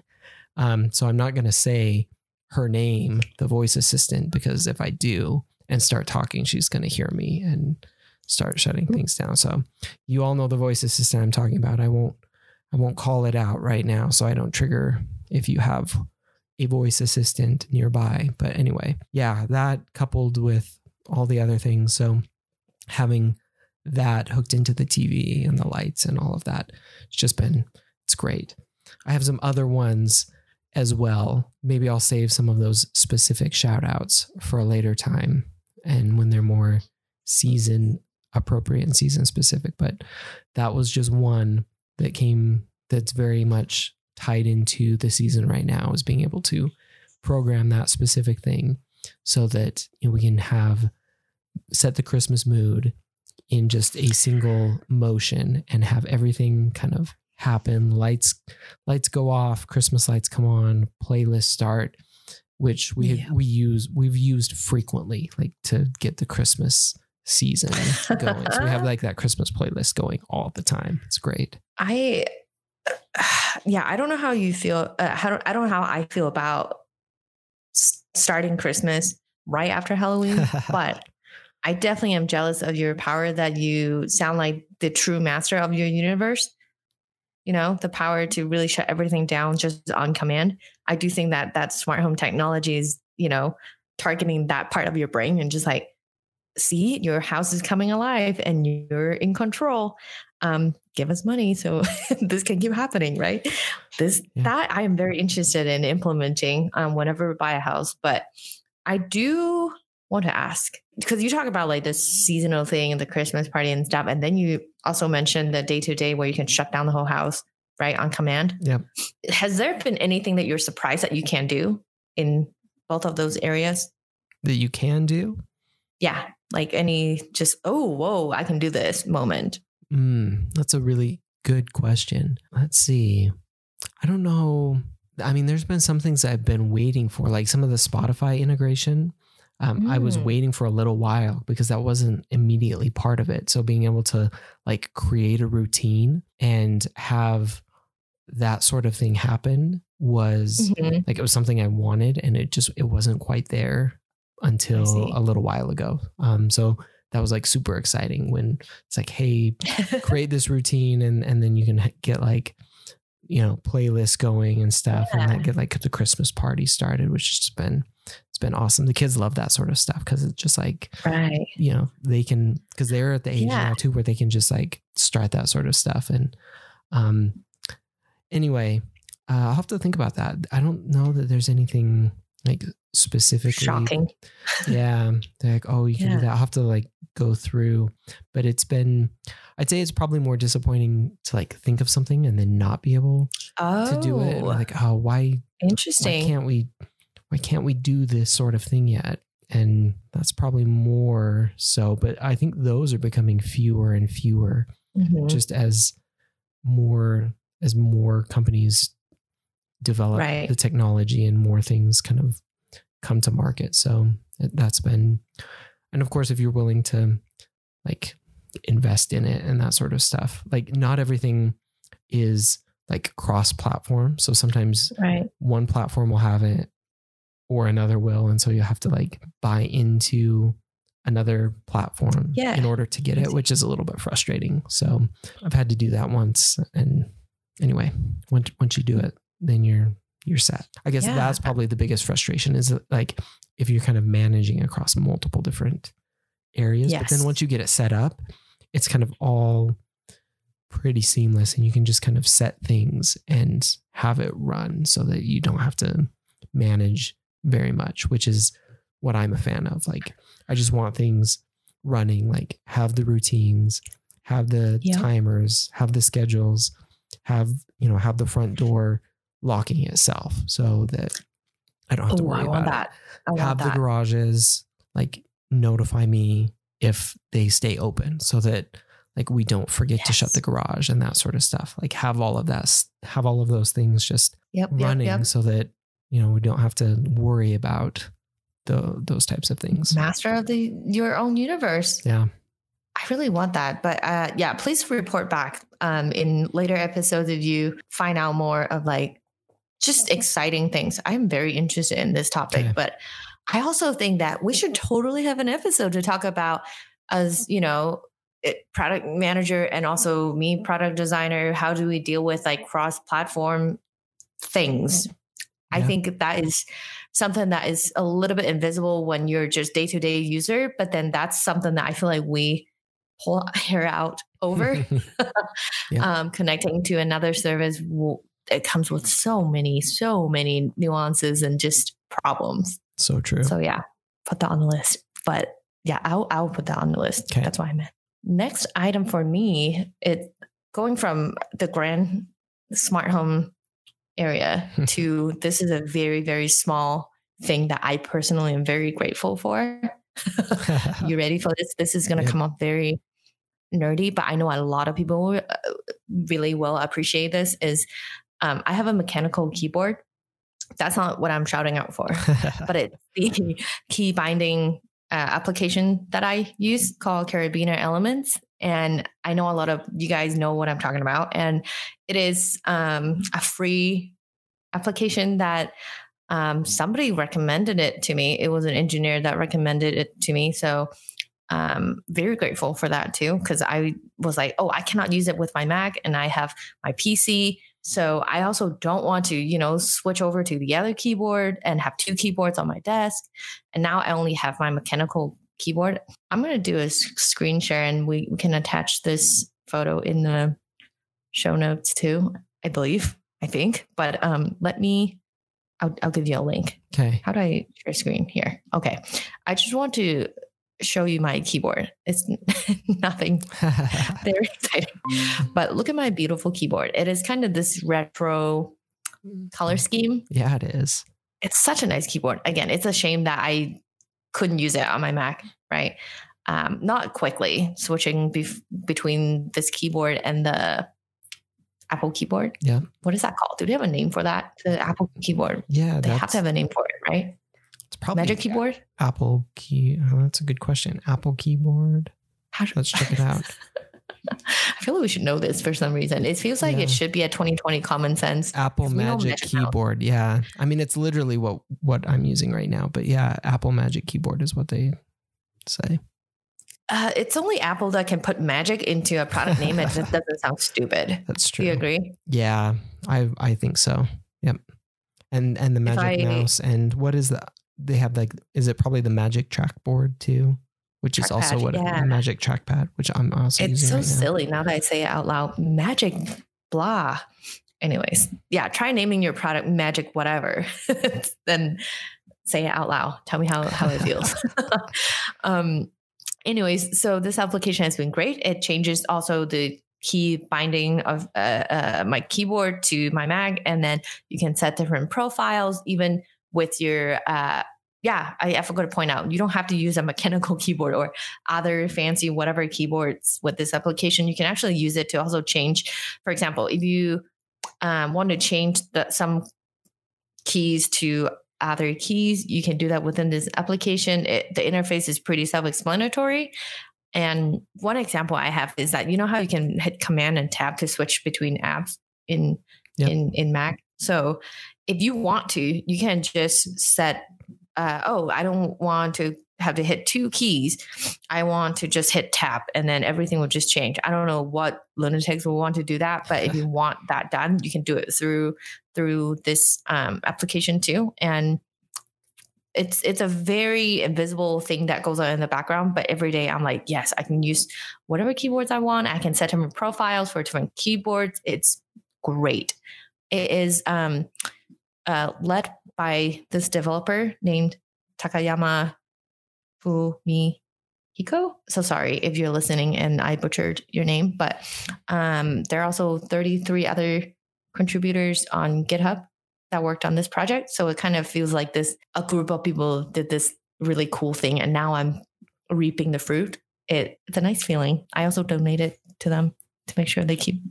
um, so I'm not going to say her name, the voice assistant, because if I do and start talking, she's going to hear me and start shutting mm-hmm. things down. So you all know the voice assistant I'm talking about. I won't, I won't call it out right now, so I don't trigger if you have a voice assistant nearby. But anyway, yeah, that coupled with all the other things. So having that hooked into the TV and the lights and all of that, it's just been, it's great. I have some other ones as well. Maybe I'll save some of those specific shout outs for a later time and when they're more season appropriate and season specific. But that was just one that came that's very much tied into the season right now is being able to program that specific thing so that you know, we can have set the Christmas mood in just a single motion and have everything kind of happen lights lights go off christmas lights come on playlists start which we
Yeah.
we use we've used frequently like to get the christmas season going so we have like that christmas playlist going all the time it's great
I, yeah, I don't know how you feel. Uh, how I don't know how I feel about s- starting Christmas right after Halloween, but I definitely am jealous of your power that you sound like the true master of your universe. You know, the power to really shut everything down just on command. I do think that that smart home technology is, you know, targeting that part of your brain and just like, see, your house is coming alive and you're in control. Um, give us money so this can keep happening, right? This
Yeah.
that I am very interested in implementing um, whenever we buy a house, but I do want to ask because you talk about like this seasonal thing and the Christmas party and stuff, and then you also mentioned the day to day where you can shut down the whole house right on command.
yeah
Has there been anything that you're surprised that you can do in both of those areas?
that you can do
Yeah, like any just oh whoa I can do this moment.
Mm, that's a really good question. Let's see. I don't know. I mean, there's been some things I've been waiting for, like some of the Spotify integration. Um, I was
Mm.
waiting for a little while because that wasn't immediately part of it. So being able to like create a routine and have that sort of thing happen was
Mhm.
like it was something I wanted, and it just it wasn't quite there until a little while ago. Um, so that was like super exciting when it's like, hey, create this routine and and then you can get like you know playlists going and stuff and
Yeah.
then get like the christmas party started which has been it's been awesome the kids love that sort of stuff because it's just like
right.
you know they can because they're at the age
Yeah.
now too where they can just like start that sort of stuff and um anyway uh, i'll have to think about that i don't know that there's anything like specifically
Shocking.
yeah they're like oh you can
Yeah.
do that i'll have to like go through but it's been i'd say it's probably more disappointing to like think of something and then not be able
Oh,
to do it And, like oh why why
interesting.
can't we why can't we do this sort of thing yet? And that's probably more so, but I think those are becoming fewer and fewer
Mhm.
just as more as more companies develop
Right.
the technology and more things kind of come to market. So that's been, and of course, if you're willing to like invest in it and that sort of stuff, like not everything is like cross platform. So sometimes
Right.
one platform will have it or another will. And so you have to like buy into another platform
Yeah.
in order to get it, which is a little bit frustrating. So I've had to do that once. And anyway, once once you do it, then you're you're set. I guess
Yeah.
that's probably the biggest frustration is like if you're kind of managing across multiple different areas. But then once you get it set up, it's kind of all pretty seamless and you can just kind of set things and have it run so that you don't have to manage very much, which is what I'm a fan of. Like I just want things running, like have the routines, have the
Yep.
timers, have the schedules, have, you know, have the front door locking itself so that I don't have to
Oh,
worry about
that.
Have the garages like notify me if they stay open so that like we don't forget to shut the garage and that sort of stuff like have all of that have all of those things just
Yep. Yep.
running
Yep.
so that you know we don't have to worry about the those types of things
Master of the your own universe.
yeah
I really want that. But uh, yeah, please report back um, in later episodes if you find out more of like just exciting things. I'm very interested in this topic, but I also think that we should totally have an episode to talk about as, you know, it, product manager and also me, product designer. How do we deal with like cross platform things? I think that is something that is a little bit invisible when you're just day to day user, but then that's something that I feel like we pull hair out over.
Yeah.
um, connecting to another service, it comes with so many, so many nuances and just problems.
so true
So yeah, put that on the list. But yeah, I'll I'll put that on the list.
Okay.
That's why I meant. Next item for me, it going from the grand smart home area to this is a very very small thing that I personally am very grateful for. you ready for this? This is going to
Yep.
come up very nerdy, but I know a lot of people uh, really will appreciate this. Is um, I have a mechanical keyboard. That's not what I'm shouting out for, but it's the key binding uh, application that I use called Karabiner Elements. And I know a lot of you guys know what I'm talking about. And it is um, a free application that um, somebody recommended it to me. It was an engineer that recommended it to me. So um, very grateful for that too, because I was like, oh, I cannot use it with my Mac and I have my PC. So I also don't want to, you know, switch over to the other keyboard and have two keyboards on my desk. And now I only have my mechanical keyboard. I'm going to do a screen share and we, we can attach this photo in the show notes too, I believe, I think. But um, let me, I'll, I'll give you a link.
okay
How do I share screen here? Okay. I just want to show you my keyboard. It's nothing very exciting. But look at my beautiful keyboard. It is kind of this retro color scheme.
yeah it is
It's such a nice keyboard. Again, it's a shame that I couldn't use it on my Mac, right? Um, not quickly switching bef- between this keyboard and the Apple keyboard.
Yeah.
What is that called? Do they have a name for that? The Apple keyboard.
yeah
They have to have a name for it, right?
It's probably
Magic keyboard.
apple key oh, that's a good question apple keyboard
How do-
let's check it out
I feel like we should know this for some reason. It feels like
Yeah.
it should be a 2020 common sense.
Apple Magic keyboard. Yeah. I mean, it's literally what what I'm using right now. But yeah, Apple Magic keyboard is what they say.
Uh, it's only Apple that can put magic into a product name. It just doesn't sound stupid.
That's true.
Do you agree?
Yeah, I I think so. Yep. And and the Magic
I-
Mouse and what is the they have like is it probably the Magic Trackboard too, which is also what
yeah.
the Magic Trackpad, which I'm also
It's
using
so
right now.
silly now that I say it out loud. Magic, blah. Anyways, yeah, try naming your product magic whatever. then say it out loud. Tell me how, how it feels. um, anyways, so this application has been great. It changes also the key binding of uh, uh, my keyboard to my Mac, and then you can set different profiles, even with your uh, yeah, I, I, forgot to point out, you don't have to use a mechanical keyboard or other fancy whatever keyboards with this application. You can actually use it to also change. For example, if you um, want to change the, some keys to other keys, you can do that within this application. It, the interface is pretty self-explanatory. And one example I have is that you know how you can hit Command and Tab to switch between apps in yep. in in Mac. So if you want to, you can just set uh, oh, I don't want to have to hit two keys. I want to just hit tap and then everything will just change. I don't know what lunatics will want to do that, but if you want that done, you can do it through through this um, application too. And it's it's a very invisible thing that goes on in the background. But every day I'm like, yes, I can use whatever keyboards I want. I can set different profiles for different keyboards. It's great. It is um, uh, led by this developer named Takayama Fumihiko. So sorry if you're listening and I butchered your name, but um, there are also 33 other contributors on GitHub that worked on this project. So it kind of feels like this a group of people did this really cool thing, and now I'm reaping the fruit. It, it's a nice feeling. I also donated to them to make sure they keep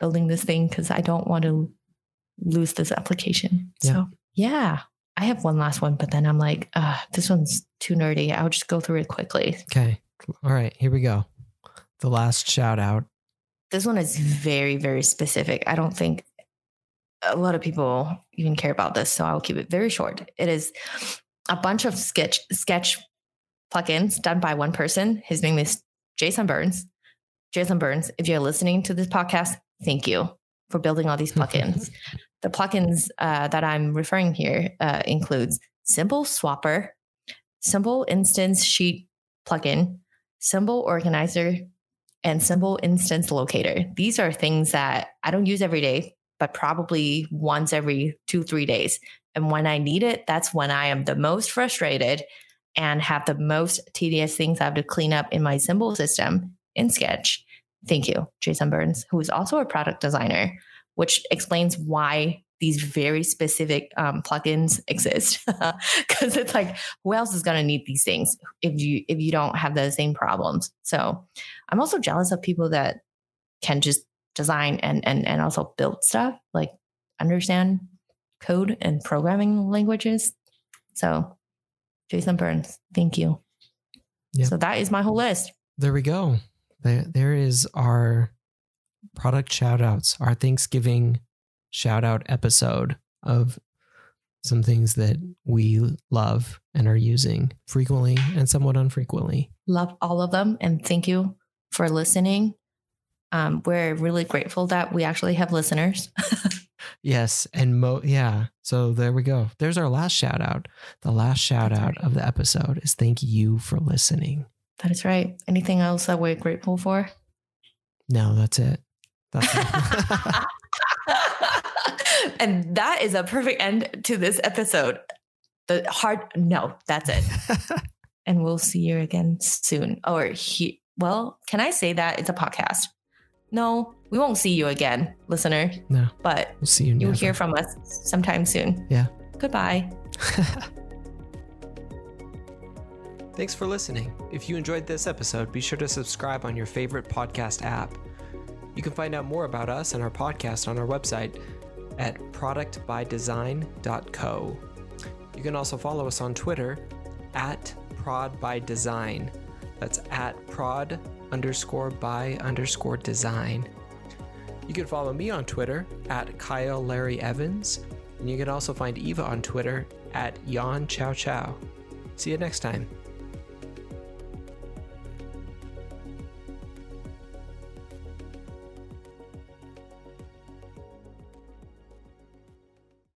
building this thing because I don't want to lose this application. Yeah. So yeah, I have one last one, but then I'm like, uh, this one's too nerdy. I'll just go through it quickly.
Okay. All right, here we go. The last shout out.
This one is very, very specific. I don't think a lot of people even care about this, so I'll keep it very short. It is a bunch of sketch sketch plugins done by one person. His name is Jason Burns. Jason Burns, if you're listening to this podcast, thank you for building all these plugins. the plugins uh, that I'm referring here uh, includes Symbol Swapper, Symbol Instance Sheet plugin, Symbol Organizer, and Symbol Instance Locator. These are things that I don't use every day, but probably once every two, three days. And when I need it, that's when I am the most frustrated and have the most tedious things I have to clean up in my symbol system in Sketch. Thank you, Jason Burns, who is also a product designer which explains why these very specific um, plugins exist. Because it's like who else is going to need these things if you if you don't have the same problems? So i'm also jealous of people that can just design and and and also build stuff like understand code and programming languages. So jason burns thank you. Yep. so that is my whole list.
There we go there, there is our product shout outs, our Thanksgiving shout out episode of some things that we love and are using frequently and somewhat unfrequently.
Love all of them. And thank you for listening. Um, we're really grateful that we actually have listeners.
yes. And mo, yeah. So there we go. There's our last shout out. The last shout out of the episode is thank you for listening.
That is right. Anything else that we're grateful for?
No, that's it.
and that is a perfect end to this episode. The hard no, that's it. and we'll see you again soon. Or he well, can I say that it's a podcast? No, we won't see you again, listener.
No.
But
we'll see you.
You'll never. hear from us sometime soon.
Yeah.
Goodbye.
Thanks for listening. If you enjoyed this episode, be sure to subscribe on your favorite podcast app. You can find out more about us and our podcast on our website at productbydesign.co. You can also follow us on Twitter at prodbydesign. That's at prod underscore by underscore design. You can follow me on Twitter at Kyle Larry Evans, and you can also find Eva on Twitter at Yon Chow Chow. See you next time.